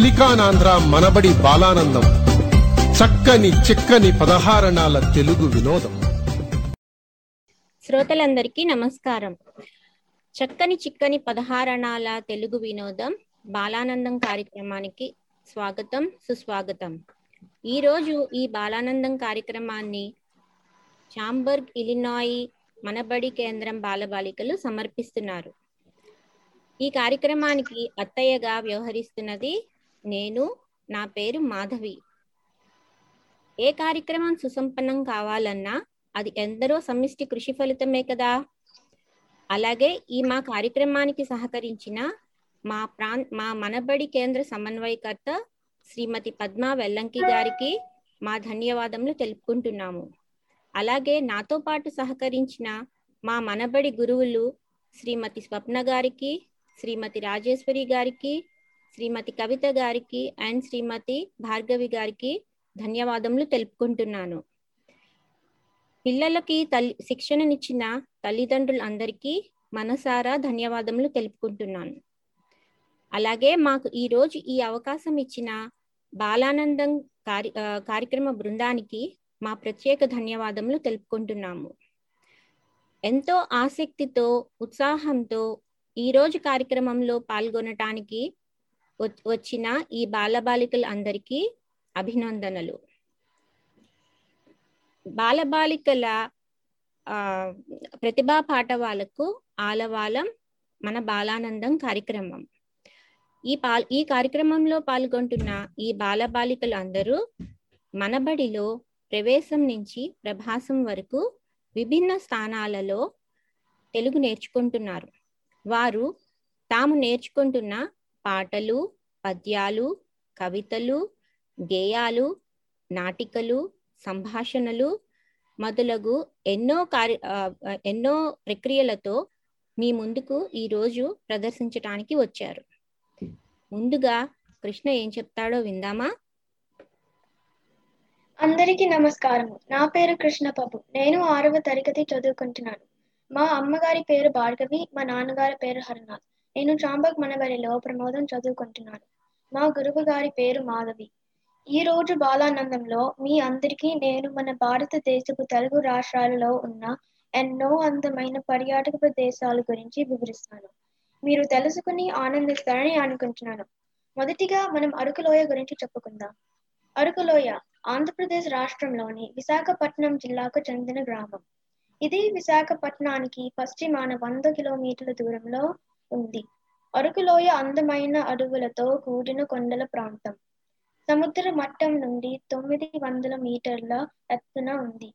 సిలికానాంధ్ర మనబడి బాలానందం. చక్కని చిక్కని పదహారణాల తెలుగు వినోదం. శ్రోతలందరికీ నమస్కారం. చక్కని చిక్కని పదహారణాల తెలుగు వినోదం బాలానందం కార్యక్రమానికి స్వాగతం సుస్వాగతం. ఈరోజు ఈ బాలానందం కార్యక్రమాన్ని చాంబర్గ్ ఇలినాయి మనబడి కేంద్రం బాలబాలికలు సమర్పిస్తున్నారు. ఈ కార్యక్రమానికి అత్తయ్యగా వ్యవహరిస్తున్నది నేను నా పేరు మాధవి. ఏ కార్యక్రమం సుసంపన్నం కావాలన్నా అది ఎందరో సమిష్టి కృషి ఫలితమే కదా. అలాగే ఈ మా కార్యక్రమానికి సహకరించిన మా ప్రా మా మనబడి కేంద్ర సమన్వయకర్త శ్రీమతి పద్మా వెల్లంకి గారికి మా ధన్యవాదములు తెలుపుకుంటున్నాము. అలాగే నాతో పాటు సహకరించిన మా మనబడి గురువులు శ్రీమతి స్వప్న గారికి శ్రీమతి రాజేశ్వరి గారికి శ్రీమతి కవిత గారికి అండ్ శ్రీమతి భార్గవి గారికి ధన్యవాదములు తెలుపుకుంటున్నాను. పిల్లలకి తల్లి శిక్షణనిచ్చిన తల్లిదండ్రులందరికీ మనసారా ధన్యవాదములు తెలుపుకుంటున్నాను. అలాగే మాకు ఈరోజు ఈ అవకాశం ఇచ్చిన బాలానందం కార్య కార్యక్రమ బృందానికి మా ప్రత్యేక ధన్యవాదములు తెలుపుకుంటున్నాము. ఎంతో ఆసక్తితో ఉత్సాహంతో ఈరోజు కార్యక్రమంలో పాల్గొనటానికి వచ్చిన ఈ బాలబాలికలు అందరికీ అభినందనలు. బాలబాలికల ప్రతిభా పాఠవాలకు ఆలవాలం మన బాలానందం కార్యక్రమం. ఈ పా ఈ కార్యక్రమంలో పాల్గొంటున్న ఈ బాలబాలికలు అందరూ మనబడిలో ప్రవేశం నుంచి ప్రభాసం వరకు విభిన్న స్థానాలలో తెలుగు నేర్చుకుంటున్నారు. వారు తాము నేర్చుకుంటున్న పాటలు పద్యాలు కవితలు గేయాలు నాటికలు సంభాషణలు మొదలగు ఎన్నో కార్య ఎన్నో ప్రక్రియలతో మీ ముందుకు ఈరోజు ప్రదర్శించటానికి వచ్చారు. ముందుగా కృష్ణ ఏం చెప్తాడో విందామా? అందరికీ నమస్కారము నా పేరు కృష్ణబాబు నేను ఆరవ తరగతి చదువుకుంటున్నాను. మా అమ్మగారి పేరు భార్గవి మా నాన్నగారి పేరు హరినాథ్. నేను చాంబక్ మనబడిలో ప్రమోదం చదువుకుంటున్నాను. మా గురువు గారి పేరు మాధవి. ఈ రోజు బాలానందంలో మీ అందరికీ నేను మన భారతదేశపు తెలుగు రాష్ట్రాలలో ఉన్న ఎన్నో అందమైన పర్యాటక ప్రదేశాల గురించి వివరిస్తాను. మీరు తెలుసుకుని ఆనందిస్తారని అనుకుంటున్నాను. మొదటిగా మనం అరకులోయ గురించి చెప్పుకుందాం. అరకులోయ ఆంధ్రప్రదేశ్ రాష్ట్రంలోని విశాఖపట్నం జిల్లాకు చెందిన గ్రామం. ఇది విశాఖపట్నానికి పశ్చిమాన వంద కిలోమీటర్ల దూరంలో ఉంది. అరకులోయ అందమైన అడవులతో కూడిన కొండల ప్రాంతం. సముద్ర మట్టం నుండి తొమ్మిది వందల మీటర్ల ఎత్తున ఉంది.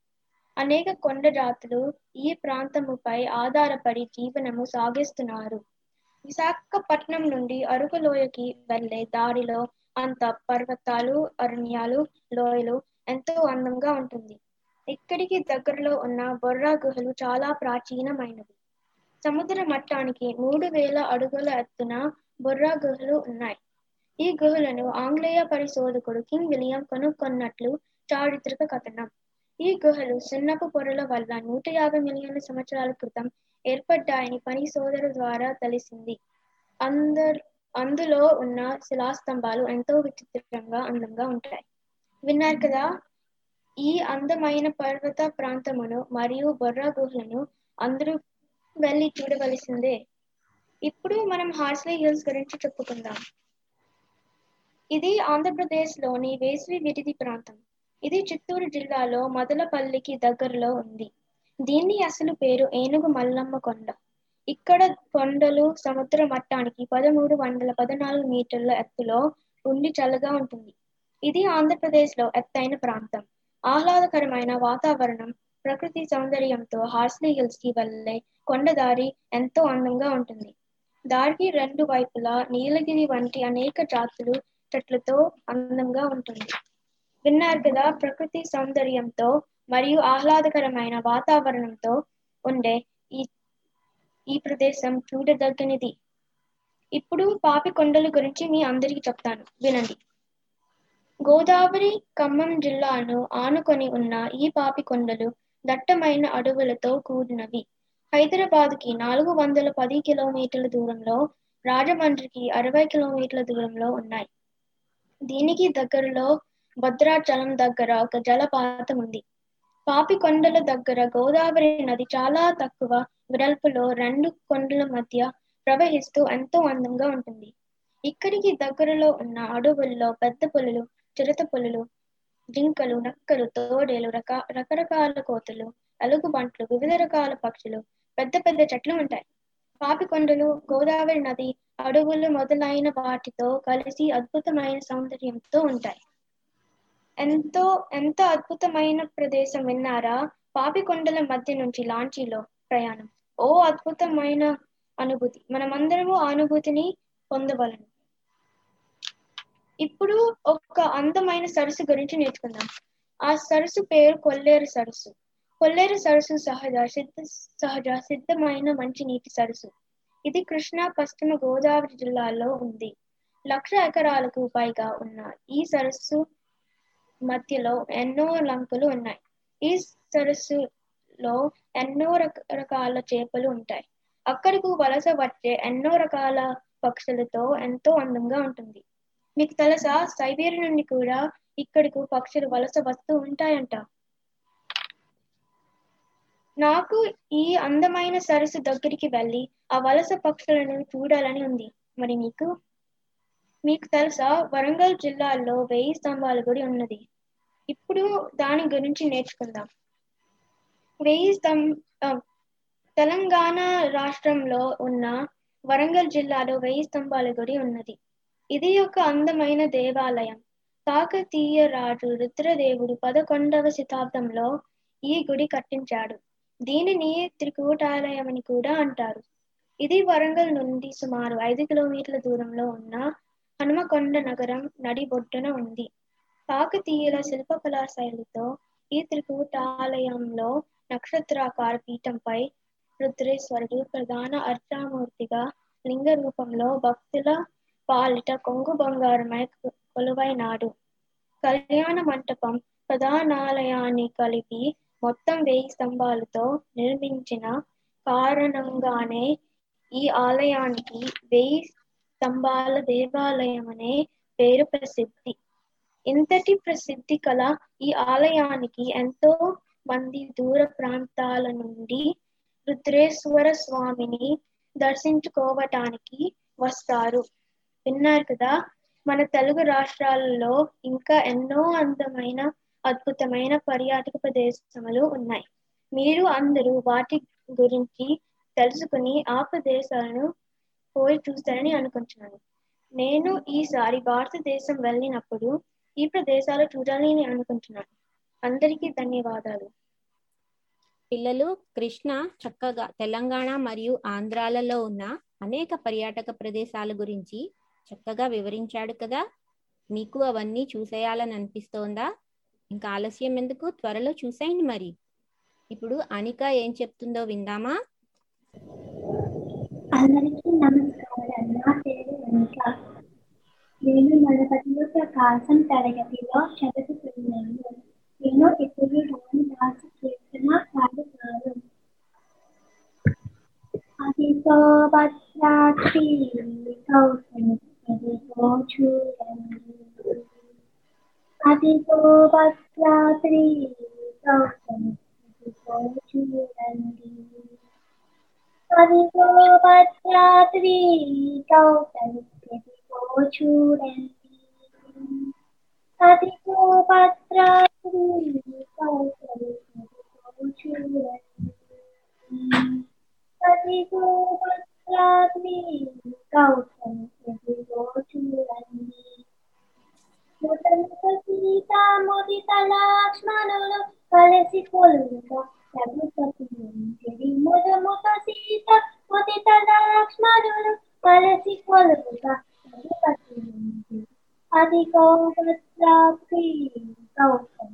అనేక కొండ జాతులు ఈ ప్రాంతముపై ఆధారపడి జీవనము సాగిస్తున్నారు. విశాఖపట్నం నుండి అరకులోయకి వెళ్ళే దారిలో అంత పర్వతాలు అరణ్యాలు లోయలు ఎంతో అందంగా ఉంటుంది. ఇక్కడికి దగ్గరలో ఉన్న బొర్రా గుహలు చాలా ప్రాచీనమైనవి. సముద్ర మట్టానికి మూడు వేల అడుగుల ఎత్తున బొర్రా గుహలు ఉన్నాయి. ఈ గుహలను ఆంగ్లేయ పరిశోధకుడు కింగ్ విలియం కనుక్కొన్నట్లు చారిత్రక కథనం. ఈ గుహలు సున్నపు పొరల వల్ల నూట యాభై మిలియన్ల సంవత్సరాల క్రితం ఏర్పడ్డాయని పరిశోధన ద్వారా తెలిసింది. అందర్ అందులో ఉన్న శిలాస్తంభాలు ఎంతో విచిత్రంగా అందంగా ఉంటాయి. విన్నారు కదా ఈ అందమైన పర్వత ప్రాంతమును మరియు బొర్రా గుహలను అందరూ వెళ్ళి చూడవలసిందే. ఇప్పుడు మనం హార్స్లీ హిల్స్ గురించి చెప్పుకుందాం. ఇది ఆంధ్రప్రదేశ్లోని వేసవి విడిది ప్రాంతం. ఇది చిత్తూరు జిల్లాలో మదలపల్లికి దగ్గరలో ఉంది. దీని అసలు పేరు ఏనుగు మల్లమ్మ కొండ. ఇక్కడ కొండలు సముద్ర మట్టానికి పదమూడు వందల పద్నాలుగు మీటర్ల ఎత్తులో ఉండి చల్లగా ఉంటుంది. ఇది ఆంధ్రప్రదేశ్లో ఎత్తైన ప్రాంతం. ఆహ్లాదకరమైన వాతావరణం ప్రకృతి సౌందర్యంతో హార్స్లీ హిల్స్కి వెళ్ళే కొండదారి ఎంతో అందంగా ఉంటుంది. దారికి రెండు వైపులా నీలగిరి వంటి అనేక జాతులు చెట్లతో అందంగా ఉంటుంది. విన్నారు కదా ప్రకృతి సౌందర్యంతో మరియు ఆహ్లాదకరమైన వాతావరణంతో ఉండే ఈ ఈ ప్రదేశం చూడదగినది. ఇప్పుడు పాపి కొండల గురించి మీ అందరికీ చెప్తాను. వినండి. గోదావరి ఖమ్మం జిల్లాను ఆనుకొని ఉన్న ఈ పాపి కొండలు దట్టమైన అడవులతో కూడినవి. హైదరాబాద్కి నాలుగు వందల పది కిలోమీటర్ల దూరంలో రాజమండ్రికి అరవై కిలోమీటర్ల దూరంలో ఉన్నాయి. దీనికి దగ్గరలో భద్రాచలం దగ్గర ఒక జలపాతం ఉంది. పాపి కొండల దగ్గర గోదావరి నది చాలా తక్కువ వెడల్పులో రెండు కొండల మధ్య ప్రవహిస్తూ ఎంతో అందంగా ఉంటుంది. ఇక్కడికి దగ్గరలో ఉన్న అడవుల్లో పెద్ద పులులు చిరుత పులులు జింకలు నక్కలు తోడేలు రక రకరకాల కోతులు ఎలుగుబంట్లు వివిధ రకాల పక్షులు పెద్ద పెద్ద చెట్లు ఉంటాయి. పాపికొండలు గోదావరి నది అడవులు మొదలైన వాటితో కలిసి అద్భుతమైన సౌందర్యంతో ఉంటాయి. ఎంతో ఎంత అద్భుతమైన ప్రదేశం విన్నారా? పాపికొండల మధ్య నుంచి లాంచీలో ప్రయాణం. ఓ అద్భుతమైన అనుభూతి. మనమందరము ఆ అనుభూతిని పొందవలను. ఇప్పుడు ఒక అందమైన సరస్సు గురించి నేర్చుకుందాం. ఆ సరస్సు పేరు కొల్లేరు సరస్సు. కొల్లేరు సరస్సు సహజ సిద్ధ సహజ సిద్ధమైన మంచినీటి సరస్సు. ఇది కృష్ణా పశ్చిమ గోదావరి జిల్లాలో ఉంది. లక్ష ఎకరాలకు పైగా ఉన్న ఈ సరస్సు మధ్యలో ఎన్నో లంకలు ఉన్నాయి. ఈ సరస్సులో ఎన్నో రక రకాల చేపలు ఉంటాయి. అక్కడకు వలస వచ్చే ఎన్నో రకాల పక్షులతో ఎంతో అందంగా ఉంటుంది. మీకు తెలుసా? సైబీరియా నుండి కూడా ఇక్కడకు పక్షులు వలస వస్తూ ఉంటాయంట. నాకు ఈ అందమైన సరస్సు దగ్గరికి వెళ్ళి ఆ వలస పక్షులను చూడాలని ఉంది. మరి మీకు? మీకు తెలుసా? వరంగల్ జిల్లాలో వెయ్యి స్తంభాల గుడి ఉన్నది. ఇప్పుడు దాని గురించి నేర్చుకుందాం. వెయ్యి స్తంభ తెలంగాణ రాష్ట్రంలో ఉన్న వరంగల్ జిల్లాలో వెయ్యి స్తంభాల గుడి ఉన్నది. ఇది ఒక అందమైన దేవాలయం. కాకతీయ రాజు రుద్రదేవుడు పదకొండవ శతాబ్దంలో ఈ గుడి కట్టించాడు. దీనిని త్రికూటాలయం అని కూడా అంటారు. ఇది వరంగల్ నుండి సుమారు ఐదు కిలోమీటర్ల దూరంలో ఉన్న హనుమకొండ నగరం నడిబొడ్డున ఉంది. కాకతీయుల శిల్పకళా శైలితో ఈ త్రికూటాలయంలో నక్షత్రాకార పీఠంపై రుద్రేశ్వరుడు ప్రధాన అర్చామూర్తిగా లింగ రూపంలో భక్తుల పాలిట కొంగు బంగారమై కొలువైనాడు. కళ్యాణ మంటపం ప్రధానాలయాన్ని కలిపి మొత్తం వెయ్యి స్తంభాలతో నిర్మించిన కారణంగానే ఈ ఆలయానికి వెయ్యి స్తంభాల దేవాలయం అనే పేరు ప్రసిద్ధి. ఇంతటి ప్రసిద్ధి కల ఈ ఆలయానికి ఎంతో మంది దూర ప్రాంతాల నుండి రుద్రేశ్వర స్వామిని దర్శించుకోవటానికి వస్తారు. విన్నారు కదా. మన తెలుగు రాష్ట్రాలలో ఇంకా ఎన్నో అందమైన అద్భుతమైన పర్యాటక ప్రదేశములు ఉన్నాయి. మీరు అందరూ వాటి గురించి తెలుసుకుని ఆ ప్రదేశాలను పోయి చూస్తారని అనుకుంటున్నాను. నేను ఈసారి భారతదేశం వెళ్ళినప్పుడు ఈ ప్రదేశాలు చూడాలని అనుకుంటున్నాను. అందరికీ ధన్యవాదాలు. పిల్లలు కృష్ణ చక్కగా తెలంగాణ మరియు ఆంధ్రాలలో ఉన్న అనేక పర్యాటక ప్రదేశాల గురించి చక్కగా వివరించాడు కదా. మీకు అవన్నీ చూసేయాలని అనిపిస్తోందా? ఇంకా ఆలస్యం ఎందుకు? త్వరలో చూసేయండి మరి. ఇప్పుడు అనిక ఏం చెప్తుందో విందామా? అందరికీ నమస్కారం నా పేరు అనిక. నేను నలభైలో ప్రకాశం తరగతిలో చదువుతున్నాను నేను ఇప్పుడు రాని రాసి చేస్తున్న పాడుతాను. అదిగో భద్రాద్రి కౌసని అదిగో చూడండి అదిగో భద్రాద్రి కౌసని అదిగో చూడండి అదిగో భద్రాద్రి కౌసలి ఎదిగో చూడండి అదిగో భద్రాద్రి కౌసలి ఎదిగో చూడండి అదిగో భద్రాద్రి కౌసలి ఎదిగో చూడండి ముతముత సీత ముదిత లక్ష్మణులు కలిసి కొలుగా రఘుపతి నుండి ముదముత సీత ముదిత లక్ష్మణులు కలిసి కొలుగా రఘుపతి నుండి అదిగో భద్రాద్రి కౌసం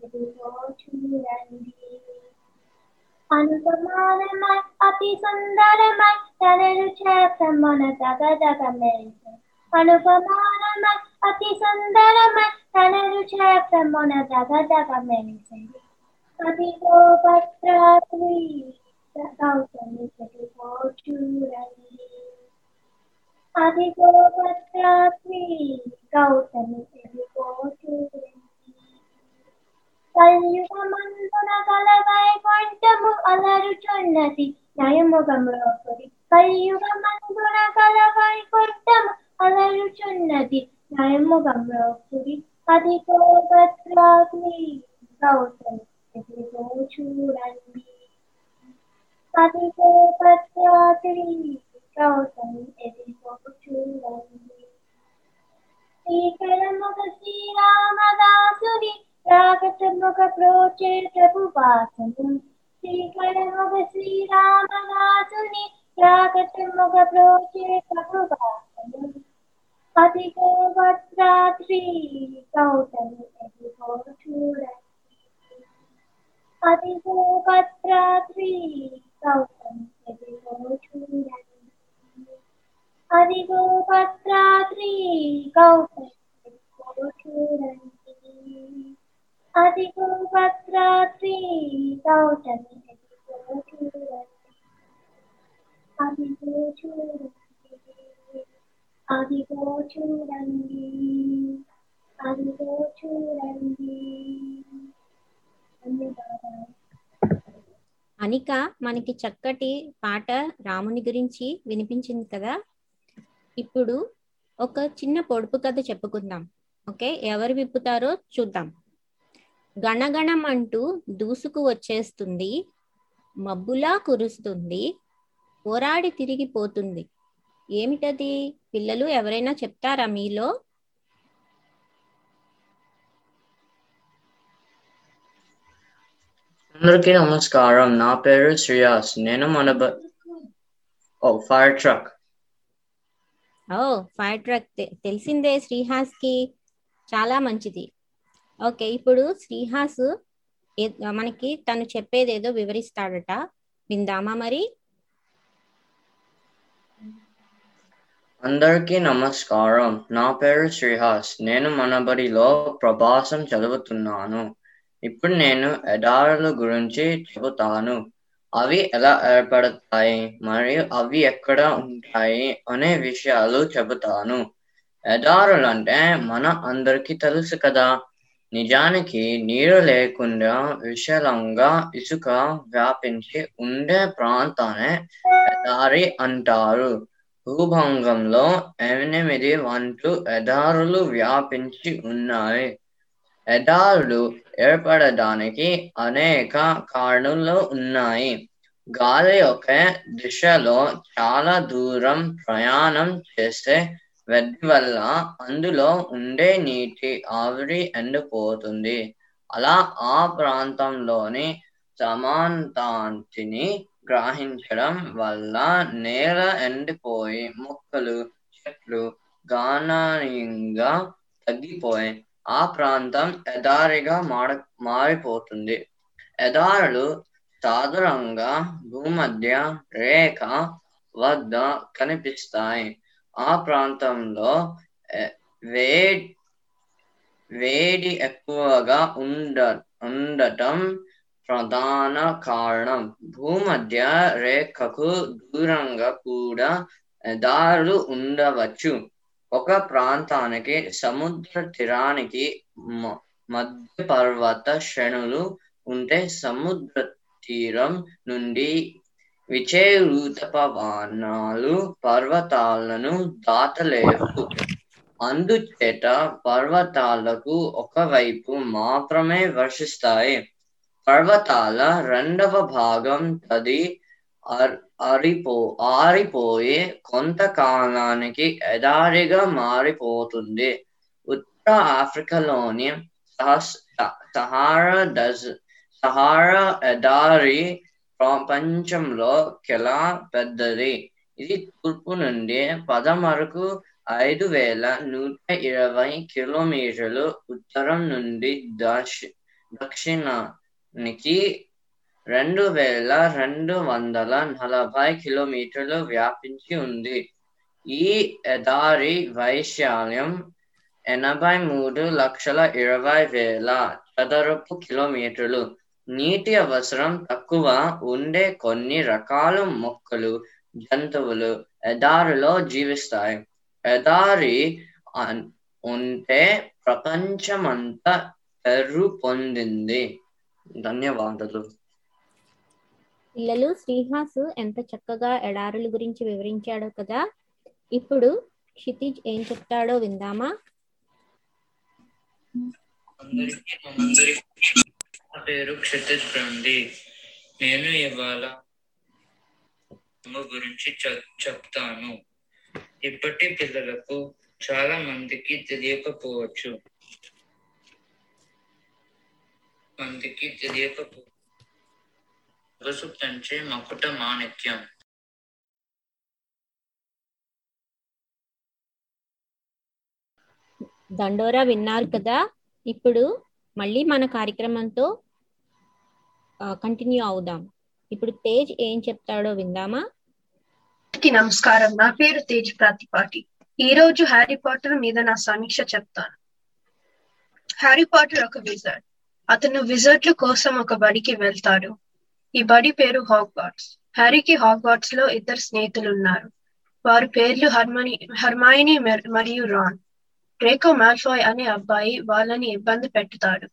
గౌతమి ఇదిగో చూడండి అనుపమానమై అతి సుందరమై తనను చేతమన తగ తగ మెరిసే అనుపమానమై అతి సుందరమై తనను చేతమన తగ తగ మెరిసే అదిగో భద్రాద్రి గౌతమి ఇదిగో చూడండి అదిగో భద్రాద్రి గౌతమి ఇదిగో చూడండి కలియుగమందున గల వైకుంఠము అలరుచున్నది. నయముగములో కలియుగమందున కల్యుగమందున గల వైకుంఠము అలరుచున్నది. నయముగములో అది అదిగో గౌతమి ఎదిగో చూడండి. అది భద్రాగ్ని గౌతమి ఎదిగో చూడండి. శ్రీకరముగ శ్రీరామదాసుని రాగతముగ ప్రోచే ప్రభు వాసము శ్రీకరముగ శ్రీరామదాసుని రాగతముగ ప్రోచే ప్రభు వాసము అదిగో భద్రాద్రి గౌతమి ఎదిగో చూడండి అదిగో భద్రాద్రి గౌతమి ఎదిగో చూడండి అదిగో అదిగో భద్రాద్రి గౌతమి అదిగో చూడండి అదిగో చూడండి అదిగో చూడండి. అనిక మనకి చక్కటి పాట రాముని గురించి వినిపించింది కదా? ఇప్పుడు ఒక చిన్న పొడుపు కథ చెప్పుకుందాం. ఓకే? ఎవరు విప్పుతారో చూద్దాం. గణగణం అంటూ దూసుకు వచ్చేస్తుంది. మబ్బులా కురుస్తుంది. పోరాడి తిరిగిపోతుంది ఏమిటది? పిల్లలు ఎవరైనా చెప్తారా మీలో? అందరికీ నమస్కారం. నా పేరు శ్రేయాస్. నేను మన ఓ fire truck. Oh fire truck. తెలిసిందే శ్రీహాస్కి చాలా మంచిది. ఓకే ఇప్పుడు శ్రీహాస్ మనకి తను చెప్పేది ఏదో వివరిస్తాడట. విందామా మరి? అందరికీ నమస్కారం. నా పేరు శ్రీహాస్. నేను మన బడిలో ప్రభాసం చదువుతున్నాను. ఇప్పుడు నేను ఎడారుల గురించి చెబుతాను. అవి ఎలా ఏర్పడతాయి? మరియు అవి ఎక్కడ ఉంటాయి? అనే విషయాలు చెబుతాను. ఎడారులంటే మన అందరికీ తెలుసు కదా నిజానికి నీరు లేకుండా విశాలంగా ఇసుక వ్యాపించి ఉండే ప్రాంతాన్ని ఎడారి అంటారు. భూభంగంలో ఎనిమిది వంటలు ఎడారులు వ్యాపించి ఉన్నాయి. ఎడారులు ఏర్పడడానికి అనేక కారణాలు ఉన్నాయి. గాలి ఒక దిశలో చాలా దూరం ప్రయాణం చేస్తే వెడ్డి వల్ల అందులో ఉండే నీటి ఆవిరి ఎండిపోతుంది. అలా ఆ ప్రాంతంలోని సమాంతాంతిని గ్రహించడం వల్ల నేల ఎండిపోయి మొక్కలు చెట్లు గణనీయంగా తగ్గిపోయి ఆ ప్రాంతం ఎడారిగా మార మారిపోతుంది. ఎడారులు సాధారణంగా భూమధ్య రేఖ వద్ద కనిపిస్తాయి. ఆ ప్రాంతంలో వే వేడి ఎక్కువగా ఉండ ఉండటం ప్రధాన కారణం. భూమధ్య రేఖకు దూరంగా కూడా దారులు ఉండవచ్చు. ఒక ప్రాంతానికి సముద్ర తీరానికి మధ్య పర్వత శ్రేణులు ఉంటే సముద్ర తీరం నుండి విచే పర్వతాలను దాటలేవు. అందుచేత పర్వతాలకు ఒకవైపు మాత్రమే వర్షిస్తాయి. పర్వతాల రెండవ భాగం తది అరిపో ఆరిపోయి కొంతకాలానికి ఎడారిగా మారిపోతుంది. ఉత్తర ఆఫ్రికాలోని సహస్ సహారా డజ్ సహారా ఎడారి ప్రపంచంలో కెలా పెద్దది. ఇది తూర్పు నుండి పదమరకు ఐదు వేల నూట ఇరవై కిలోమీటర్లు ఉత్తరం నుండి దక్షి దక్షిణానికి రెండు వేల రెండు వందల నలభై కిలోమీటర్లు వ్యాపించి ఉంది. ఈ ఎదారి వైశాల్యం ఎనభై మూడు లక్షల ఇరవై వేల చదరపు కిలోమీటర్లు. నీటి అవసరం తక్కువ ఉండే కొన్ని రకాల మొక్కలు జంతువులు ఎదారిలో జీవిస్తాయి. ఎదారి ఉంటే ప్రపంచమంతా పెరు పొందింది. ధన్యవాదాలు. పిల్లలు శ్రీహాస్ ఎంత చక్కగా ఎడారుల గురించి వివరించాడో కదా. ఇప్పుడు క్షితిజ్ ఏం చెప్తాడో విందామా. నా పేరు క్షితిజ్ బ్రండి నేను ఇవాళ గురించి చెప్తాను. ఇప్పటి పిల్లలకు చాలా మందికి తెలియకపోవచ్చు. మందికి తెలియకపో సొగసు పెంచే మకుట మాణిక్యం. దండోరా విన్నారు కదా? ఇప్పుడు మళ్ళీ మన కార్యక్రమంతో కంటిన్యూ అవుదాం. ఇప్పుడు తేజ్ ఏం చెప్తాడో విందామా? నమస్కారం. నా పేరు తేజ్ ప్రాతిపాటి. ఈ రోజు హ్యారీ పాటర్ మీద నా సమీక్ష చెప్తాను. హ్యారీ పాటర్ ఒక విజర్డ్. అతను విజర్డ్ల కోసం ఒక బడికి వెళ్తాడు. ఈ బడి పేరు హాగ్వాట్స్ హ్యారీకి హాగ్వాట్స్లో ఇద్దరు స్నేహితులు ఉన్నారు. వారి పేర్లు హర్మని హర్మాయిని మరియు రాన్. డ్రేకో మాల్ఫాయ్ అనే అబ్బాయి వాళ్ళని ఇబ్బంది పెట్టుతాడు.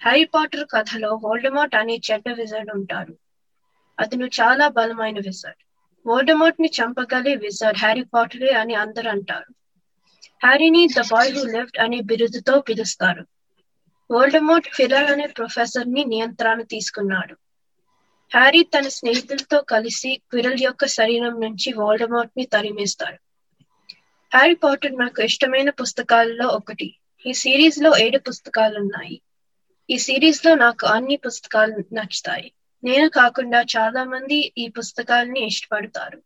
హ్యారీ పాటర్ కథలో వోల్డమోట్ అనే చెడ్డ విజర్డ్ ఉంటాడు. అతను చాలా బలమైన విజర్డ్. వోల్డమోట్ని చంపగలే విజర్డ్ హ్యారీ పాటరే అని అందరు అంటారు. హ్యారీని ద బాయ్ హూ లెఫ్ట్ అనే బిరుదుతో పిలుస్తారు. వోల్డమోట్ ఫిరల్ అనే ప్రొఫెసర్ని నియంత్రణ తీసుకున్నాడు. హ్యారీ తన స్నేహితులతో కలిసి క్విరల్ యొక్క శరీరం నుంచి వోల్డమోట్ని తరిమేస్తాడు. హ్యారీ పాటర్ నాకు ఇష్టమైన పుస్తకాలలో ఒకటి. ఈ సిరీస్లో ఏడు పుస్తకాలు ఉన్నాయి ఈ సిరీస్లో నాకు అన్ని పుస్తకాలు నచ్చుతాయి. నేను కాకుండా చాలా మంది ఈ పుస్తకాలని ఇష్టపడతారు.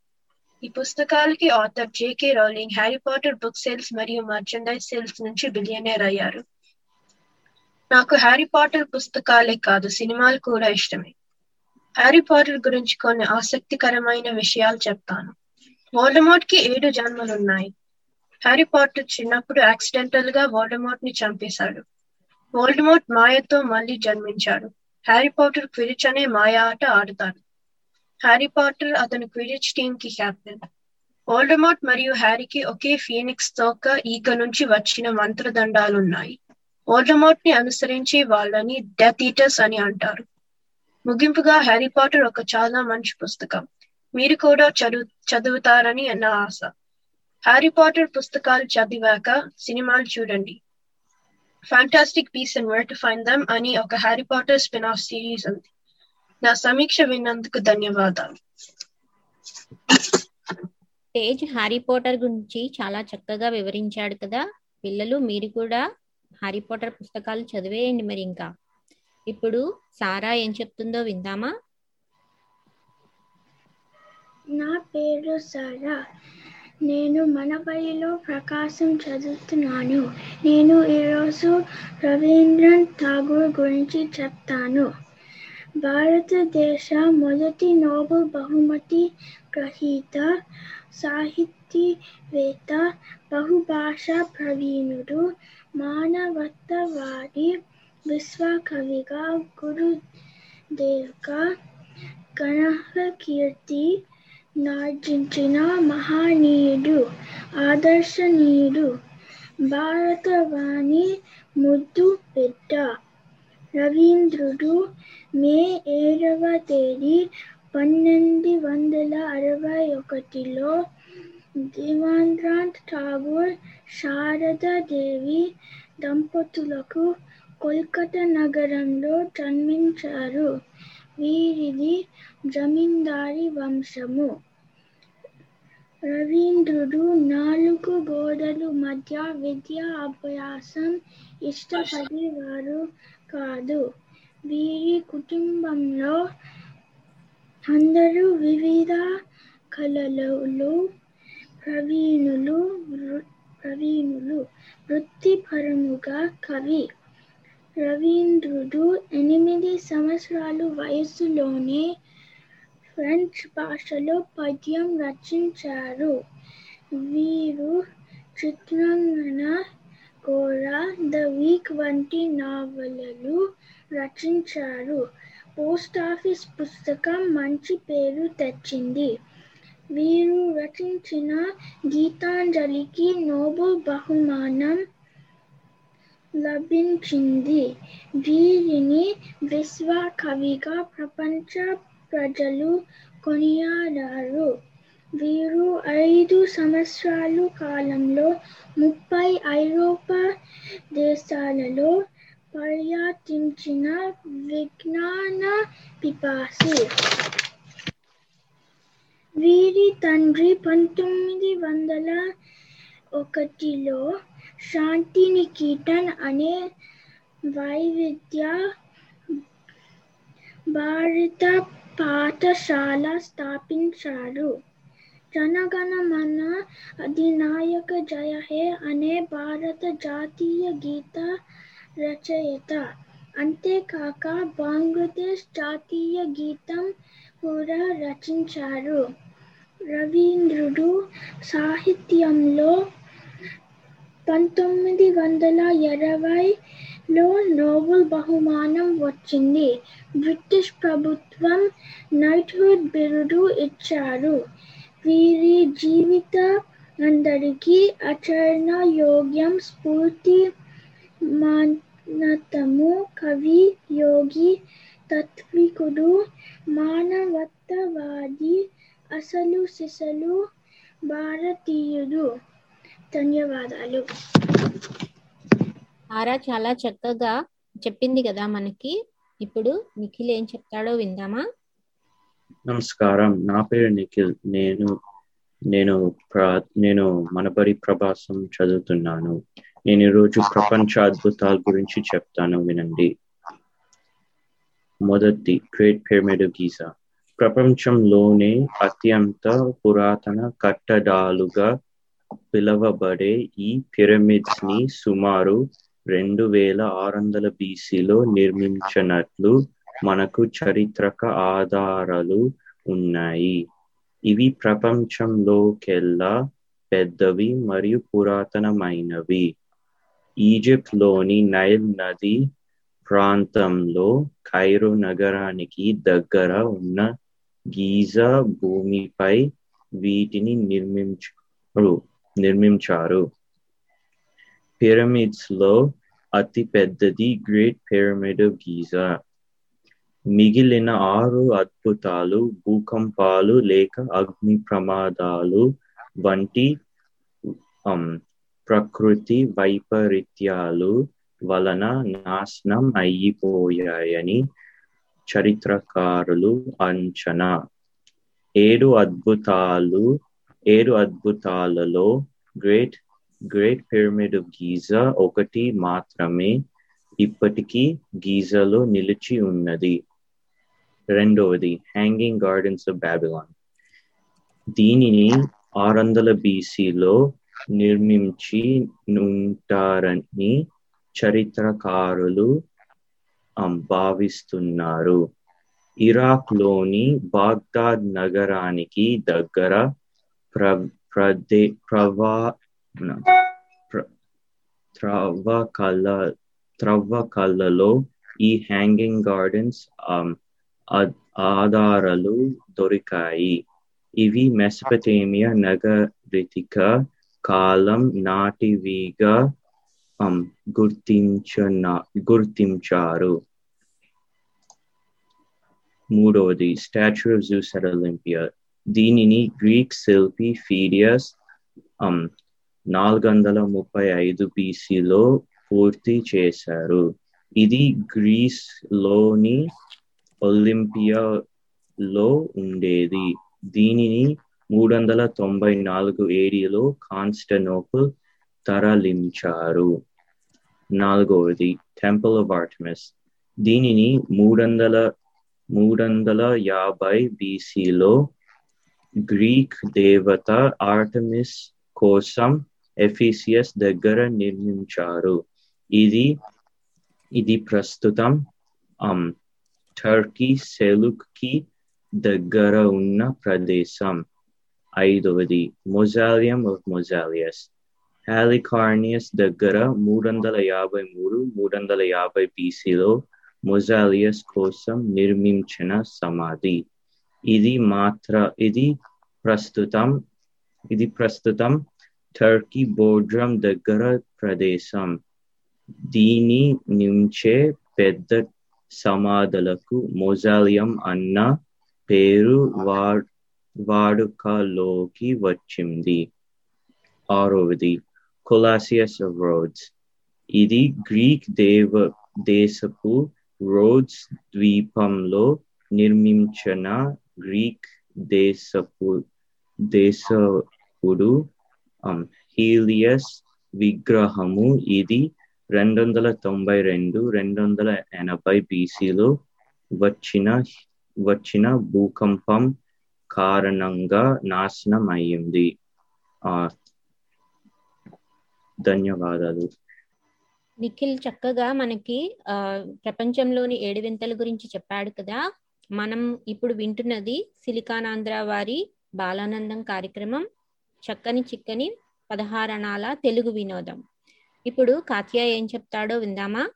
ఈ పుస్తకాలకి author J K Rowling Harry Potter book sales మరియు మర్చండైజ్ సేల్స్ నుంచి బిలియనేర్ అయ్యారు. నాకు హ్యారీ పాటర్ పుస్తకాలే కాదు సినిమాలు కూడా ఇష్టమే. హ్యారీ పాటర్ గురించి కొన్ని ఆసక్తికరమైన విషయాలు చెప్తాను. వోల్డమోట్కి ఏడు జన్మలున్నాయి. హ్యారీ పాటర్ చిన్నప్పుడు యాక్సిడెంటల్గా వోల్డమోట్ని చంపేశాడు. వోల్డమోట్ మాయతో మళ్ళీ జన్మించాడు. హ్యారీ పాటర్ క్విరిచ్ అనే మాయా ఆట ఆడతాడు. హ్యారీ పాటర్ అతని క్విరిచ్ టీమ్కి కెప్టెన్ ఓల్డమోట్ మరియు హ్యారీకి ఒకే ఫీనిక్స్ తోక ఈక నుంచి వచ్చిన మంత్రదండాలున్నాయి. ఓల్డమోట్ని అనుసరించి వాళ్ళని డెత్ ఈటర్స్ అని అంటారు. ముగింపుగా హ్యారీ పాటర్ ఒక చాలా మంచి పుస్తకం. మీరు కూడా చదువు చదువుతారని నా ఆశ. హ్యారీ పాటర్ పుస్తకాలు చదివాక సినిమాలు చూడండి. Fantastic beasts and where to find them అని ఒక Harry Potter spin off series ఉంది. నా సమీక్ష విన్నందుకు ధన్యవాదాలు. తేజ్ హ్యారీ పోటర్ గురించి చాలా చక్కగా వివరించాడు కదా. పిల్లలు మీరు కూడా హ్యారీ పోటర్ పుస్తకాలు చదివేయండి మరి ఇంకా. ఇప్పుడు సారా ఏం చెప్తుందో విందామా? నా పేరు సారా. నేను మన ప్రకాశం చదువుతున్నాను. నేను ఈరోజు రవీంద్రనాథ్ ఠాగూర్ గురించి చెప్తాను. భారతదేశ మొదటి నోబెల్ బహుమతి గ్రహీత సాహితీవేత్త బహుభాషా ప్రవీణుడు మానవత్వవాది విశ్వకవిగా గురుదేవ్గా గణహ కీర్తి నార్జించిన మహనీయుడు ఆదర్శనీయుడు భారతవాణి ముద్దు పెట్ట. రవీంద్రుడు మే ఏడవ తేదీ పన్నెండు వందల అరవై ఒకటిలో దేవాంద్రాంత్ ఠాగూర్ శారదాదేవి దంపతులకు కోల్కతా నగరంలో జన్మించారు. వీరిది జమీందారి వంశము. రవీంద్రుడు నాలుగు గోడలు మధ్య విద్యా అభ్యాసం ఇష్టపడేవారు కాదు. వీరి కుటుంబంలో అందరూ వివిధ కళలలో ప్రవీణులు వృ- ప్రవీణులు వృత్తిపరముగా కవి. రవీంద్రుడు ఎనిమిది సంవత్సరాలు వయసులోనే ఫ్రెంచ్ భాషలో పద్యం రచించారు. వీరు చిత్రాంగన కూడా ద వీక్ వంటి నావలలు రచించారు. పోస్ట్ ఆఫీస్ పుస్తకం మంచి పేరు తెచ్చింది. వీరు రచించిన గీతాంజలికి నోబెల్ బహుమానం లభించింది. వీరిని విశ్వ కవిగా ప్రపంచ ప్రజలు కొనియాడారు. వీరు ఐదు సంవత్సరాల కాలంలో ముప్పై ఐరోపా దేశాలలో పర్యటించిన విజ్ఞాన పిపాసి. వీరి తండ్రి పంతొమ్మిది వందల ఒకటిలో శాంతినికేతన్ అనే వైవిధ్య భారత పాఠశాల స్థాపించారు. జనగణమన అధినాయక జయ హే అనే భారత జాతీయ గీత రచయిత. అంతేకాక బంగ్లాదేశ్ జాతీయ గీతం కూడా రచించారు. రవీంద్రుడు సాహిత్యంలో పంతొమ్మిది వందల ఇరవైలో నోబెల్ బహుమానం వచ్చింది. బ్రిటిష్ ప్రభుత్వం నైట్హుడ్ బిరుదు ఇచ్చారు. వీరి జీవిత అందరికీ ఆచరణ యోగ్యం స్ఫూర్తి మానతము కవి యోగి తత్వికుడు మానవత్వవాది అసలు సిసలు భారతీయుడు. ధన్యవాదాలు. ఆరా చాలా చక్కగా చెప్పింది కదా మనకి. ఇప్పుడు నిఖిల్ ఏం చెప్తాడో విందామా? నమస్కారం. నా పేరు నిఖిల్. నేను నేను ప్ర నేను మనబడి ప్రభాసం చదువుతున్నాను. నేను ఈరోజు ప్రపంచ అద్భుతాల గురించి చెప్తాను. వినండి. మొదటి గ్రేట్ పిరమిడ్ ఆఫ్ గీజా ప్రపంచంలోనే అత్యంత పురాతన కట్టడాలుగా పిలువబడే ఈ పిరమిడ్స్ని సుమారు రెండు వేల ఆరు వందల బీసీలో నిర్మించినట్లు మనకు చారిత్రక ఆధారాలు ఉన్నాయి. ఇవి ప్రపంచంలోకెల్లా పెద్దవి మరియు పురాతనమైనవి. ఈజిప్ట్లోని నైల్ నది ప్రాంతంలో ఖైరో నగరానికి దగ్గర ఉన్న గీజా భూమిపై వీటిని నిర్మించారు. నిర్మించారు. పిరమిడ్స్లో అతి పెద్దది గ్రేట్ పిరమిడ్ ఆఫ్ గీజా మిగిలిన ఆరు అద్భుతాలు భూకంపాలు లేక అగ్ని ప్రమాదాలు వంటి ప్రకృతి వైపరీత్యాలు వలన నాశనం అయిపోయాయని చరిత్రకారులు అంచనా. ఏడు అద్భుతాలు ఏడు అద్భుతాలలో great great pyramid of Giza ఒకటి మాత్రమే ఇప్పటికీ గీజాలో నిలిచి ఉన్నది. రెండవది హ్యాంగింగ్ గార్డెన్స్ ఆఫ్ బ్యాబిలాన్ దీనిని ఆరు వందల బీసీలో నిర్మించి ఉంటారని చరిత్రకారులు భావిస్తున్నారు. ఇరాక్లోని బాగ్దాద్ నగరానికి దగ్గర ప్ర ప్రదే ప్రవా ప్ర- త్రవ్వకల త్రవ్వకలలో ఈ హ్యాంగింగ్ గార్డెన్స్ ఆధారాలు దొరికాయి ఇవి మెసపతేమియా నగరితిక కాలం నాటివిగా um, గుర్తించిన గుర్తించారు మూడవది statue of Zeus at Olympia దీనిని గ్రీక్ శిల్పి ఫీడియస్ um, నాలుగు వందల ముప్పై ఐదు బీసీలో పూర్తి చేశారు. ఇది గ్రీస్లోని ఒలింపియాలో ఉండేది. దీనిని మూడు వందల తొంభై నాలుగు ఏడిలో కాన్స్టనోపుల్ తరలించారు. నాలుగవది టెంపుల్ ఆఫ్ ఆర్టమిస్ దీనిని మూడు వందల మూడు వందల యాభై బీసీలో గ్రీక్ దేవత ఆర్టమిస్ కోసం ఎఫీసియస్ దగ్గర నిర్మించారు. ఇది ఇది ప్రస్తుతం టర్కీ సెలుక్కి దగ్గర ఉన్న ప్రదేశం. ఐదవది మొజాలియం ఆఫ్ మొజాలియస్ హాలికార్నియస్ దగ్గర మూడు వందల యాభై మూడు మూడు వందల యాభై బీసీలో మొజాలియస్ కోసం నిర్మించిన సమాధి. ఇది మాత్ర ఇది ప్రస్తుతం ఇది ప్రస్తుతం టర్కీ బోర్డ్రం దగ్గర ప్రదేశం. దీని నుంచే పెద్ద సమాధులకు మొజాలియం అన్న పేరు వా- వాడుకలోకి వచ్చింది. ఆరవది కొలాసియస్ రోడ్స్. ఇది గ్రీక్ దేవ దేశపు రోడ్స్ ద్వీపంలో నిర్మించిన గ్రీక్ దేశపు దేశపుడు హీలియస్ విగ్రహము ఇది రెండు వందల తొంభై రెండు రెండు వందల ఎనభై బీసీలో వచ్చిన వచ్చిన భూకంపం కారణంగా నాశనం అయ్యింది ఆ ధన్యవాదాలు. నిఖిల్ చక్కగా మనకి ఆ ప్రపంచంలోని ఏడు వింతల గురించి చెప్పాడు కదా. మనం ఇప్పుడు వింటున్నది సిలికానాంధ్ర వారి బాలానందం కార్యక్రమం చక్కని చిక్కని పదహారణాల తెలుగు వినోదం. ఇప్పుడు కాత్య ఏం చెప్తాడో విందామా?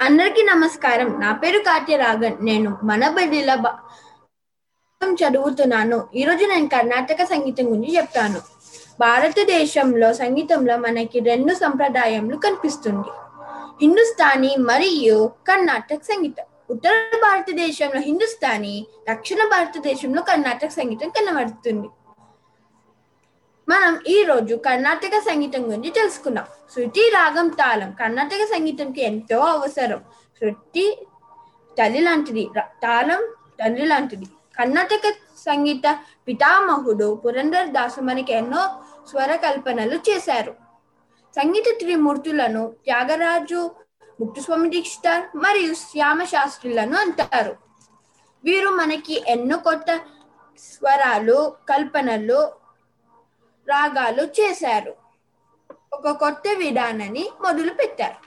అందరికీ నమస్కారం. నా పేరు కాత్య రాగన్ నేను మన బదిల చదువుతున్నాను. ఈరోజు నేను కర్ణాటక సంగీతం గురించి చెప్తాను. భారతదేశంలో సంగీతంలో మనకి రెండు సంప్రదాయములు కనిపిస్తుంది. హిందుస్థానీ మరియు కర్ణాటక సంగీతం. ఉత్తర భారతదేశంలో హిందుస్థానీ దక్షిణ భారతదేశంలో కర్ణాటక సంగీతం కనబడుతుంది. మనం ఈ రోజు కర్ణాటక సంగీతం గురించి తెలుసుకుందాం. శృతి రాగం తాళం. కర్ణాటక సంగీతంకి ఎంతో అవసరం. శృతి తల్లి లాంటిది తాళం తండ్రి లాంటిది. కర్ణాటక సంగీత పితామహుడు పురందర్ దాసు మనకి ఎన్నో స్వర కల్పనలు చేశారు. సంగీత త్రిమూర్తులను త్యాగరాజు ముక్తుస్వామి దీక్షితార్ మరియు శ్యామ శాస్త్రులను అంటారు. వీరు మనకి ఎన్నో కొత్త స్వరాలు కల్పనలు రాగాలు చేశారు. ఒక కొత్త విధానాన్ని మొదలు పెట్టారు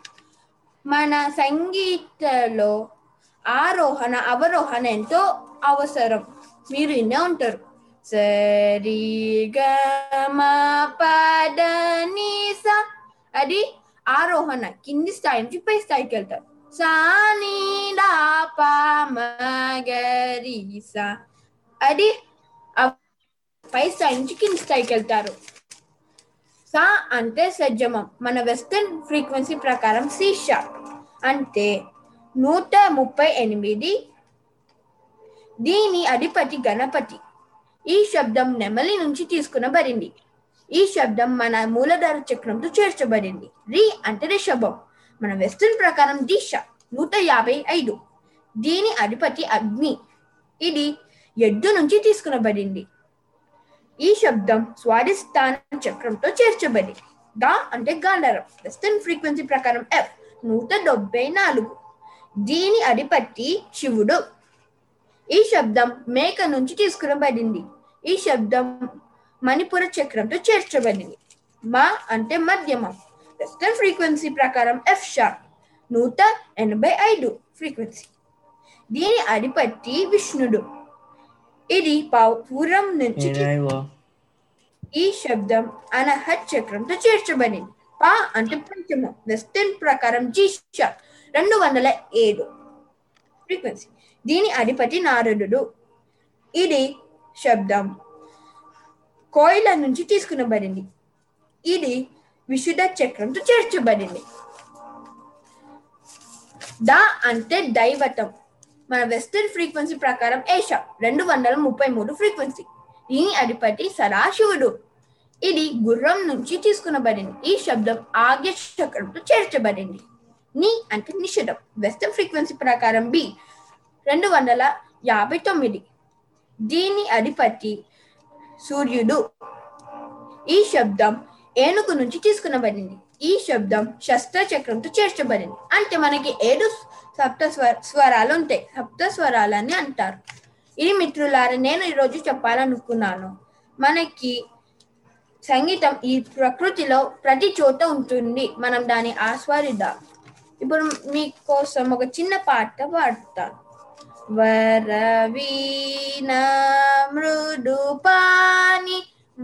మన సంగీతలో ఆరోహణ అవరోహణ ఎంతో అవసరం. మీరు ఇన్నే ఉంటారు. సరి గమ పద నిస అది ఆరోహణ కింది స్థాయి నుంచి పై స్థాయికి వెళ్తారు సాని డా అది పై స్థాయి నుంచి కింది స్థాయికి వెళ్తారు సా అంటే సజ్జమం మన వెస్టర్న్ ఫ్రీక్వెన్సీ ప్రకారం సి షార్ప్ అంటే నూట ముప్పై ఎనిమిది దీని అధిపతి గణపతి ఈ శబ్దం నెమలి నుంచి తీసుకునబడింది. ఈ శబ్దం మన మూలధార చక్రంతో చేర్చబడింది. రి అంటే రిషభం మన వెస్టర్న్ ప్రకారం దిశ నూట యాభై ఐదు. దీని అధిపతి అగ్ని. ఇది ఎద్దు నుంచి తీసుకునబడింది. ఈ శబ్దం స్వాధిష్టాన చక్రంతో చేర్చబడి గా అంటే గాంధారం. వెస్టర్న్ ఫ్రీక్వెన్సీ ప్రకారం ఎఫ్ నూట డెబ్బై నాలుగు. దీని అధిపతి శివుడు. ఈ శబ్దం మేక నుంచి తీసుకునబడింది. ఈ శబ్దం మణిపుర చక్రంతో చేర్చబడింది. మా అంటే మధ్యమం. వెస్టర్న్ ఫ్రీక్వెన్సీ ప్రకారం ఎఫ్ షార్ప్ నూట ఎనభై ఐదు ఫ్రీక్వెన్సీ. దీని అధిపతి విష్ణుడు. ఇది పూర్వం నుంచి ఈ శబ్దం అనహత్ చక్రంతో చేర్చబడింది. పా అంటే పంచమం. వెస్టర్న్ ప్రకారం జీ షార్ప్ రెండు వందల ఏడు ఫ్రీక్వెన్సీ. దీని అధిపతి నారదుడు. ఇది శబ్దం. కోయిల నుంచి తీసుకునబడింది. ఇది విశుద్ధ చక్రంతో చేర్చబడింది. ద అంటే దైవతం మన వెస్టర్న్ ఫ్రీక్వెన్సీ ప్రకారం ఏషా రెండు వందల ముప్పై మూడు ఫ్రీక్వెన్సీ. దీని అధిపతి సదాశివుడు. ఇది గుర్రం నుంచి తీసుకునబడింది. ఈ శబ్దం ఆగ్య చక్రంతో చేర్చబడింది. నీ అంటే నిషేధం. వెస్టర్న్ ఫ్రీక్వెన్సీ ప్రకారం బి రెండు వందల యాభై తొమ్మిది. దీని అధిపతి సూర్యుడు. ఈ శబ్దం ఏనుగు నుంచి తీసుకునబడింది. ఈ శబ్దం శస్త్రచక్రంతో చేర్చబడింది. అంటే మనకి ఏడు సప్త స్వర స్వరాలు ఉంటాయి. సప్త స్వరాలని అంటారు. ఇది మిత్రులారా నేను ఈరోజు చెప్పాలనుకున్నాను. మనకి సంగీతం ఈ ప్రకృతిలో ప్రతి చోట ఉంటుంది. మనం దాన్ని ఆస్వాదిద్దాం. ఇప్పుడు మీకోసం ఒక చిన్న పాట పాడతాను. वरवीना मृदुपानि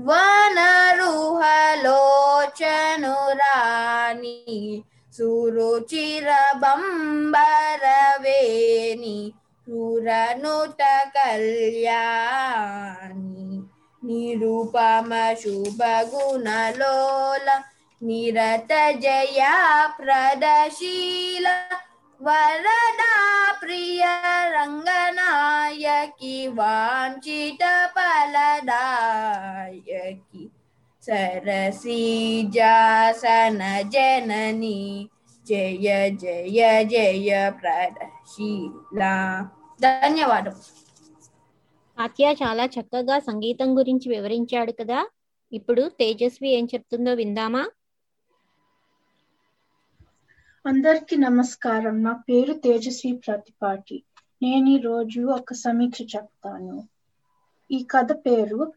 वनरुहलोचनुराणि सुरुचिरबम्बरवेणि सुरनुतकल्याणि निरुपमशुभगुणलोल निरतजया प्रदशीला శుభగుణలోల వరదా ప్రియ రంగనాయకి వాంఛిత ఫలదాయకి సరసీజాసన జనని జయ జయ జయ ప్రదశీల. ధన్యవాదం. ఆత్య చాలా చక్కగా సంగీతం గురించి వివరించాడు కదా. ఇప్పుడు తేజస్వి ఏం చెప్తుందో విందామా? అందరికీ నమస్కారం. నా పేరు తేజస్వి ప్రతిపాటి. నేను ఈ రోజు ఒక సమీక్ష చెప్తాను. ఈ కథ పేరు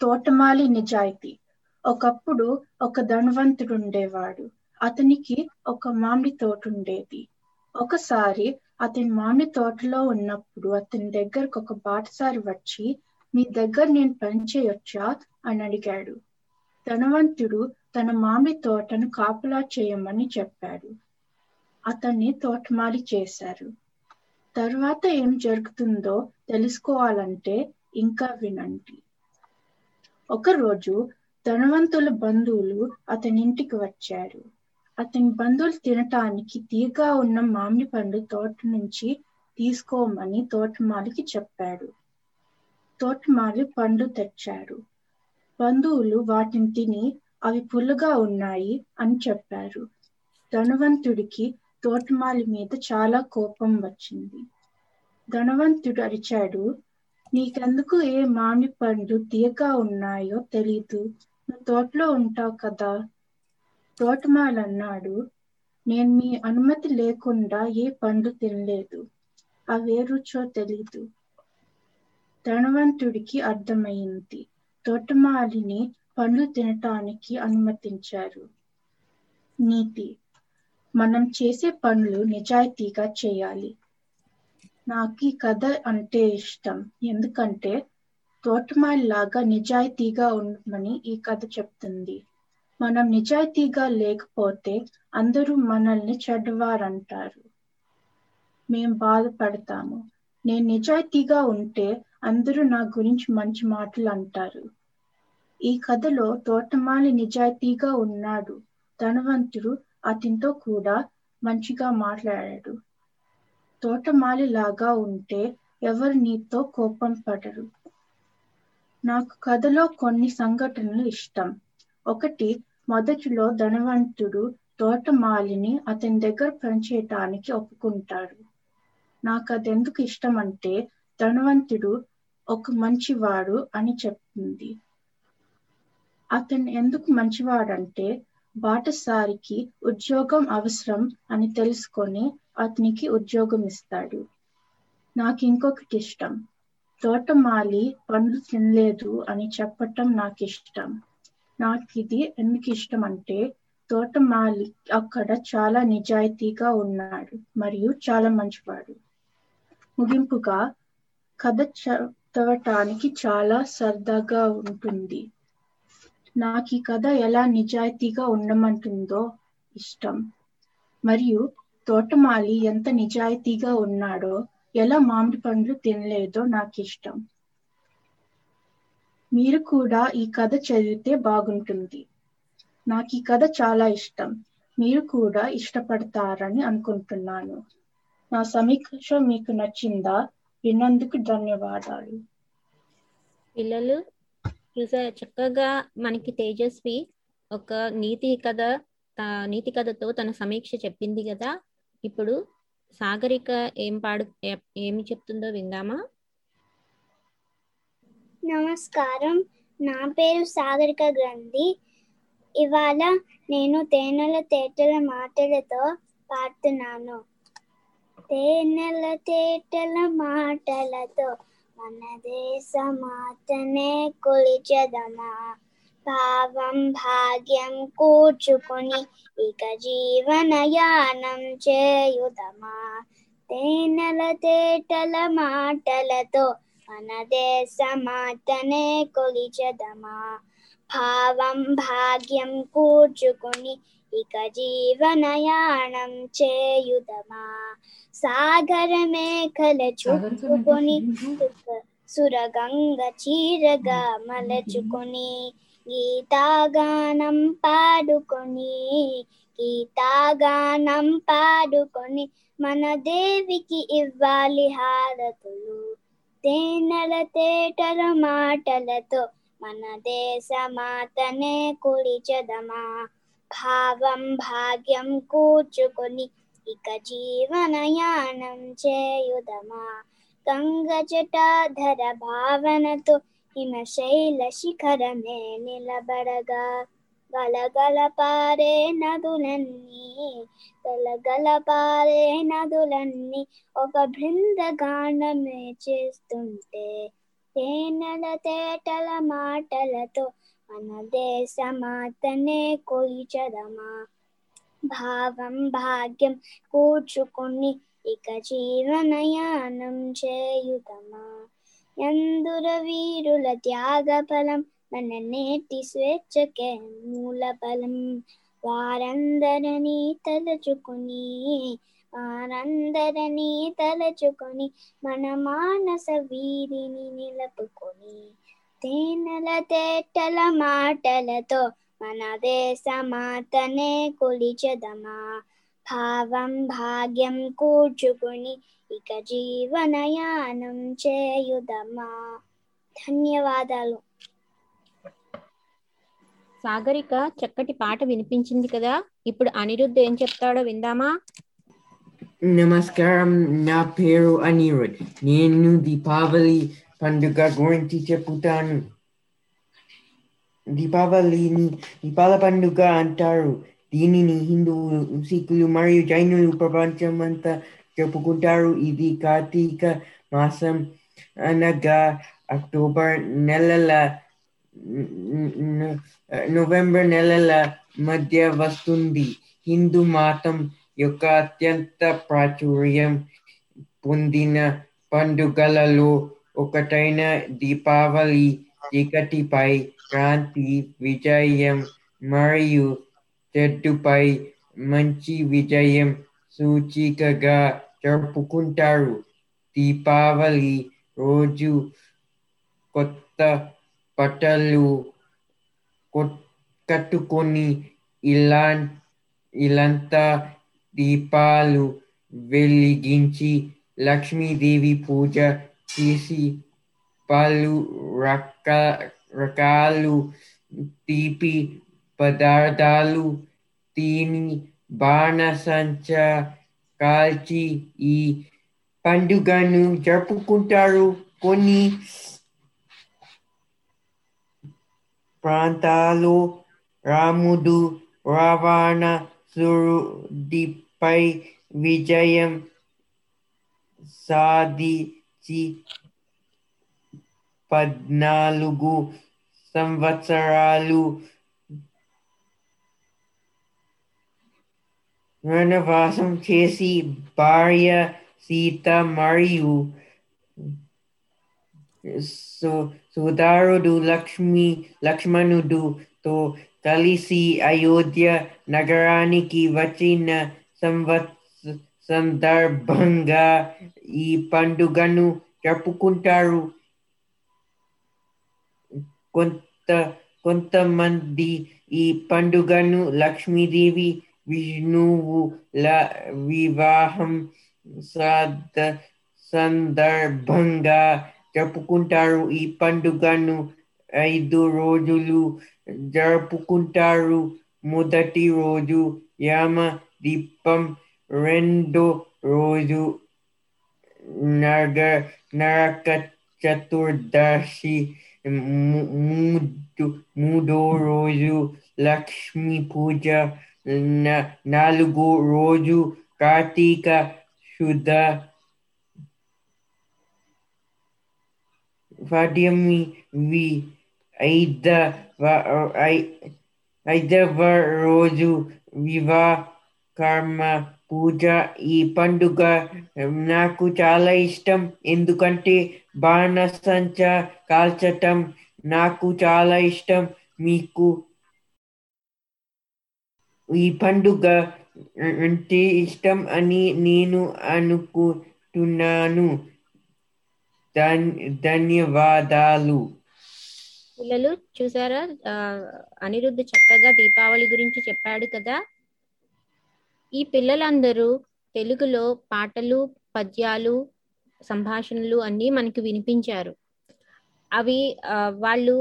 తోటమాలి నిజాయితీ. ఒకప్పుడు ఒక ధనవంతుడు ఉండేవాడు. అతనికి ఒక మామిడి తోట ఉండేది. ఒకసారి అతని మామిడి తోటలో ఉన్నప్పుడు అతని దగ్గరకు ఒక బాటసారి వచ్చి మీ దగ్గర నేను పని చేయొచ్చా? అని అడిగాడు. ధనవంతుడు తన మామిడి తోటను కాపులా చేయమని చెప్పాడు. అతన్ని తోటమాలి చేశారు. తర్వాత ఏం జరుగుతుందో తెలుసుకోవాలంటే ఇంకా వినండి. ఒకరోజు ధనవంతుల బంధువులు అతని ఇంటికి వచ్చారు. అతని బంధువులు తినటానికి తీగా ఉన్న మామిడి పండు తోట నుంచి తీసుకోమని తోటమాలికి చెప్పాడు. తోటమాలి పండు తెచ్చారు. బంధువులు వాటిని తిని అవి పులుగా ఉన్నాయి అని చెప్పారు. ధనవంతుడికి తోటమాలి మీద చాలా కోపం వచ్చింది. ధనవంతుడు అరిచాడు నీకెందుకు ఏ మామిడి పండ్లు తీయగా ఉన్నాయో తెలీదు. నువ్వు తోటలో ఉంటావు కదా తోటమాలి అన్నాడు. నేను మీ అనుమతి లేకుండా ఏ పండు తినలేదు. అవే రుచో తెలీదు. ధనవంతుడికి అర్థమైంది. తోటమాలిని పండ్లు తినటానికి అనుమతించారు. నీతి. మనం చేసే పనులు నిజాయితీగా చేయాలి. నాకు ఈ కథ అంటే ఇష్టం. ఎందుకంటే తోటమాలి లాగా నిజాయితీగా ఉండమని ఈ కథ చెప్తుంది. మనం నిజాయితీగా లేకపోతే అందరూ మనల్ని చెడ్డవారంటారు. మేము బాధపడతాము. నేను నిజాయితీగా ఉంటే అందరూ నా గురించి మంచి మాటలు అంటారు. ఈ కథలో తోటమాలి నిజాయితీగా ఉన్నాడు. ధనవంతుడు అతనితో కూడా మంచిగా మాట్లాడాడు. తోటమాలి లాగా ఉంటే ఎవరు నీతో కోపం పడరు. నాకు కథలో కొన్ని సంఘటనలు ఇష్టం. ఒకటి మొదటిలో ధనవంతుడు తోటమాలిని అతని దగ్గర పనిచేయటానికి ఒప్పుకుంటాడు. నాకు అదెందుకు ఇష్టం అంటే ధనవంతుడు ఒక మంచివాడు అని చెప్తుంది. అతను ఎందుకు మంచివాడంటే బాటసారికి ఉద్యోగం అవసరం అని తెలుసుకొని అతనికి ఉద్యోగం ఇస్తాడు. నాకు ఇంకొకటి ఇష్టం. తోటమాలి పండ్లు తినలేదు అని చెప్పటం నాకు ఇష్టం నాకు ఇది ఎందుకు ఇష్టం అంటే తోటమాలి అక్కడ చాలా నిజాయితీగా ఉన్నాడు మరియు చాలా మంచివాడు. ముగింపుగా కథ చదవటానికి చాలా సరదాగా ఉంటుంది. నాకు ఈ కథ ఎలా నిజాయితీగా ఉండమంటుందో ఇష్టం. మరియు తోటమాలి ఎంత నిజాయితీగా ఉన్నాడో ఎలా మామిడి పండ్లు తినలేదో నాకు ఇష్టం మీరు కూడా ఈ కథ చదివితే బాగుంటుంది. నాకు ఈ కథ చాలా ఇష్టం. మీరు కూడా ఇష్టపడతారని అనుకుంటున్నాను. నా సమీక్ష మీకు నచ్చిందా? విన్నందుకు ధన్యవాదాలు. పిల్లలు చక్కగా మనకి తేజస్వి ఒక నీతి కథ నీతి కథతో తన సమీక్ష చెప్పింది కదా. ఇప్పుడు సాగరిక ఏం పాడు ఏమి చెప్తుందో విందామా? నమస్కారం. నా పేరు సాగరిక గ్రంథి. ఇవాళ నేను తేనెల తేటల మాటలతో పాడుతున్నాను. తేనెల తేటల మాటలతో మన దేశమాతనే కొలిచెదమా భావం భాగ్యం కూర్చుకొని ఇక జీవనయానం చేయుదమా? తేనెల తేటల మాటలతో మన దేశమాతనే కొలిచెదమా? భావం భాగ్యం కూర్చుకొని ఇక జీవనయానం చేయుదమా? సాగర మేఖల చుట్టుకొని సురగంగ చీరగా మలచుకొని గీతాగానం పాడుకొని గీతాగానం పాడుకొని మన దేవికి ఇవ్వాలి హారతులు. తేనెల తేటల మాటలతో మన దేశమాతనే కొలిచదమా భావం భాగ్యం కూర్చుకొని ఇక జీవనయానం చేయుదమా? గంగ జటాధర భావనతో హిమశైల శిఖరమే నిలబడగా. గలగల పారే నదులన్నీ గలగల పారే నదులన్నీ ఒక బృందగానమే చేస్తుంటే తేనెల తేటల మాటలతో మన దేశమాతనే కొయిచదమా భావం భాగ్యం కూర్చుకొని ఇక జీవనయానం చేయుదమా? ఎందుర వీరుల త్యాగ ఫలం మన నేటి స్వేచ్ఛకే మూల బలం వారందరినీ తలచుకుని వారందరినీ తలచుకొని మన మానస వీరిని నిలుపుకొని తేనెల తేటల మాటలతో మన దేశమాతనే కొలిచెదమా? భావం భాగ్యం కూర్చుకొని ఇక జీవనయానం చేయుదమా? ధన్యవాదాలు. సాగరిక చక్కటి పాట వినిపించింది కదా? ఇప్పుడు అనిరుద్ధ్ ఏం చెప్తాడో విందామా? నమస్కారం నా పేరు అనిరుద్ నేను దీపావళి పండుగ గురించి చెప్పుతాను దీపావళిని దీపాల పండుగ అంటారు దీనిని హిందువులు సిక్కులు మరియు జైనులు ప్రపంచమంతా చెప్పుకుంటారు ఇది కార్తీక మాసం అనగా అక్టోబర్ నెలల నవంబర్ నెలల మధ్య వస్తుంది హిందూ మతం యొక్క అత్యంత ప్రాచుర్యం పొందిన పండుగలలో ఒకటైన దీపావళి చీకటిపై క్రాంతి విజయం మరియు చెట్టుపై మంచి విజయం సూచికగా జరుపుకుంటారు. దీపావళి రోజు కొత్త బట్టలు కట్టుకొని ఇలా ఇలంతా దీపాలు వెలిగించి లక్ష్మీదేవి పూజ తీసి పలు రక రకాలు తీపి పదార్థాలు తిని బాణసంచ కాల్చి ఈ పండుగను జరుపుకుంటారు. కొన్ని ప్రాంతాలు రాముడు రావణ సురుడిపై విజయం సాధించి పద్నాలుగు సంవత్సరాలు వనవాసం చేసి భార్య సీత మరియు సుదారుడు లక్ష్మి లక్ష్మణుడుతో కలిసి అయోధ్య నగరానికి వచ్చిన సంవత్స సందర్భంగా ఈ పండుగను జరుపుకుంటారు. కొంత కొంతమంది ఈ పండుగను లక్ష్మీదేవి విష్ణువు వివాహం సాధ సందర్భంగా జరుపుకుంటారు. ఈ పండుగను ఐదు రోజులు జరుపుకుంటారు. మొదటి రోజు యామ దీపం రెండో రోజు నగ నరక చతుర్దశి మూడు మూడో రోజు లక్ష్మీ పూజ నాలుగో రోజు కార్తీక శుద్ధ పద్యమి వి ఐదవ ఐ- ఐదవ రోజు వివా కర్మ పూజ ఈ పండుగ నాకు చాలా ఇష్టం. ఎందుకంటే బాణసంచ కాల్చటం నాకు చాలా ఇష్టం. మీకు ఈ పండుగ అంటే ఇష్టం అని నేను అనుకుంటున్నాను. ధన్యవాదాలు. పిల్లలు చూసారా? అనిరుద్ధ్ చక్కగా దీపావళి గురించి చెప్పాడు కదా. ఈ పిల్లలందరూ తెలుగులో పాటలు పద్యాలు సంభాషణలు అన్నీ మనకి వినిపించారు. అవి వాళ్ళు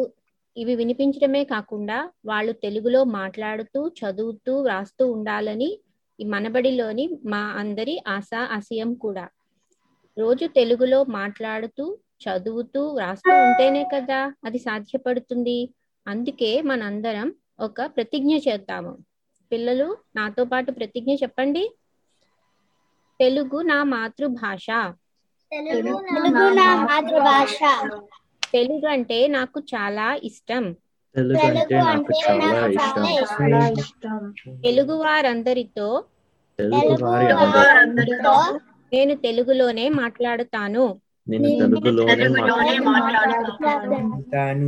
ఇవి వినిపించడమే కాకుండా వాళ్ళు తెలుగులో మాట్లాడుతూ చదువుతూ వ్రాస్తూ ఉండాలని ఈ మనబడిలోని మా అందరి ఆశ ఆశయం కూడా. రోజు తెలుగులో మాట్లాడుతూ చదువుతూ వ్రాస్తూ ఉంటేనే కదా అది సాధ్యపడుతుంది. అందుకే మనందరం ఒక ప్రతిజ్ఞ చేద్దాము. పిల్లలు నాతో పాటు ప్రతిజ్ఞ చెప్పండి. తెలుగు నా మాతృభాష. తెలుగు నా మాతృభాష. తెలుగు అంటే నాకు చాలా ఇష్టం. తెలుగు అంటే నాకు చాలా ఇష్టం తెలుగు వారందరితో తెలుగు వారి అందరితో నేను తెలుగులోనే మాట్లాడుతాను. నేను తెలుగులోనే మాట్లాడుతాను.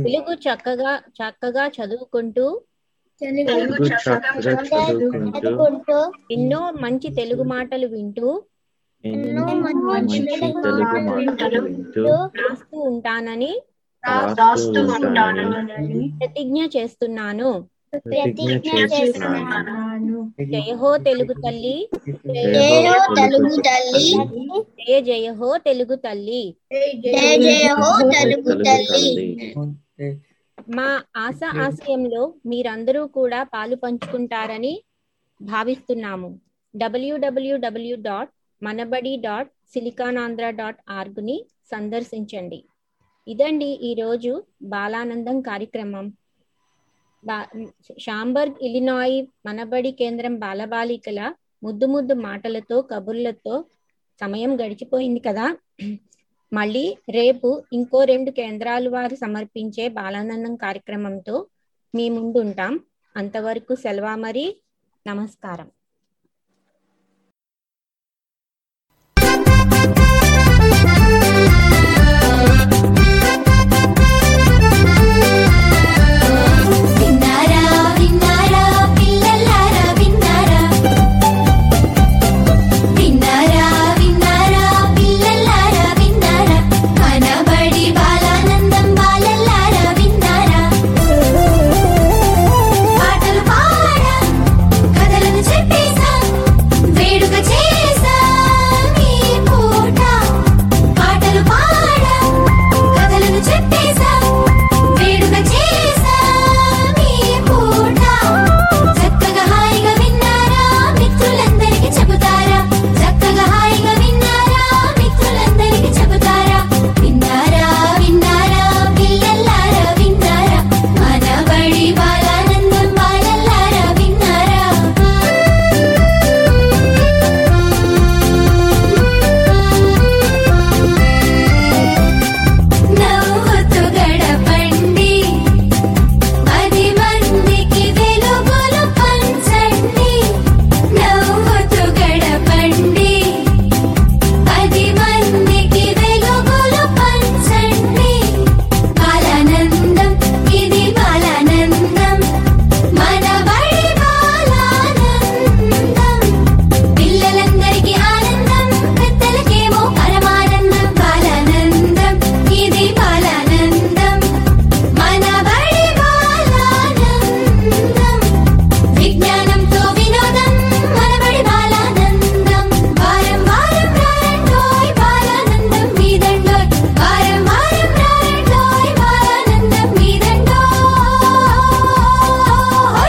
తెలుగు చక్కగా చక్కగా చదువుకుంటూ తెలుగు చక్కగా చదువుకుంటూ ఎన్నో మంచి తెలుగు మాటలు వింటూ ఎన్నో మంచి తెలుగు మాటలు వింటూ రాస్తూ ఉంటానని ప్రతిజ్ఞ చేస్తున్నాను. ప్రతిజ్ఞ చేస్తున్నాను. జయ హో తెలుగు తల్లి. జయ హో తెలుగు తల్లి. జయ జయ హో తెలుగు తల్లి. జయ జయ హో తెలుగు తల్లి. మా ఆశ ఆశయంలో మీరందరూ కూడా పాలు పంచుకుంటారని భావిస్తున్నాము. W W W dot Manabadi dot Siliconandhra dot ఆర్గ్ని సందర్శించండి. ఇదండి ఈరోజు బాలానందం కార్యక్రమం. బా షాంబర్గ్ ఇలినాయి మనబడి కేంద్రం బాలబాలికల ముద్దు ముద్దు మాటలతో కబుర్లతో సమయం గడిచిపోయింది కదా. మళ్ళీ రేపు ఇంకో రెండు కేంద్రాలు వారు సమర్పించే బాలానందం కార్యక్రమంతో మీ ముందు ఉంటాం అంతవరకు సెలవా మరి. నమస్కారం.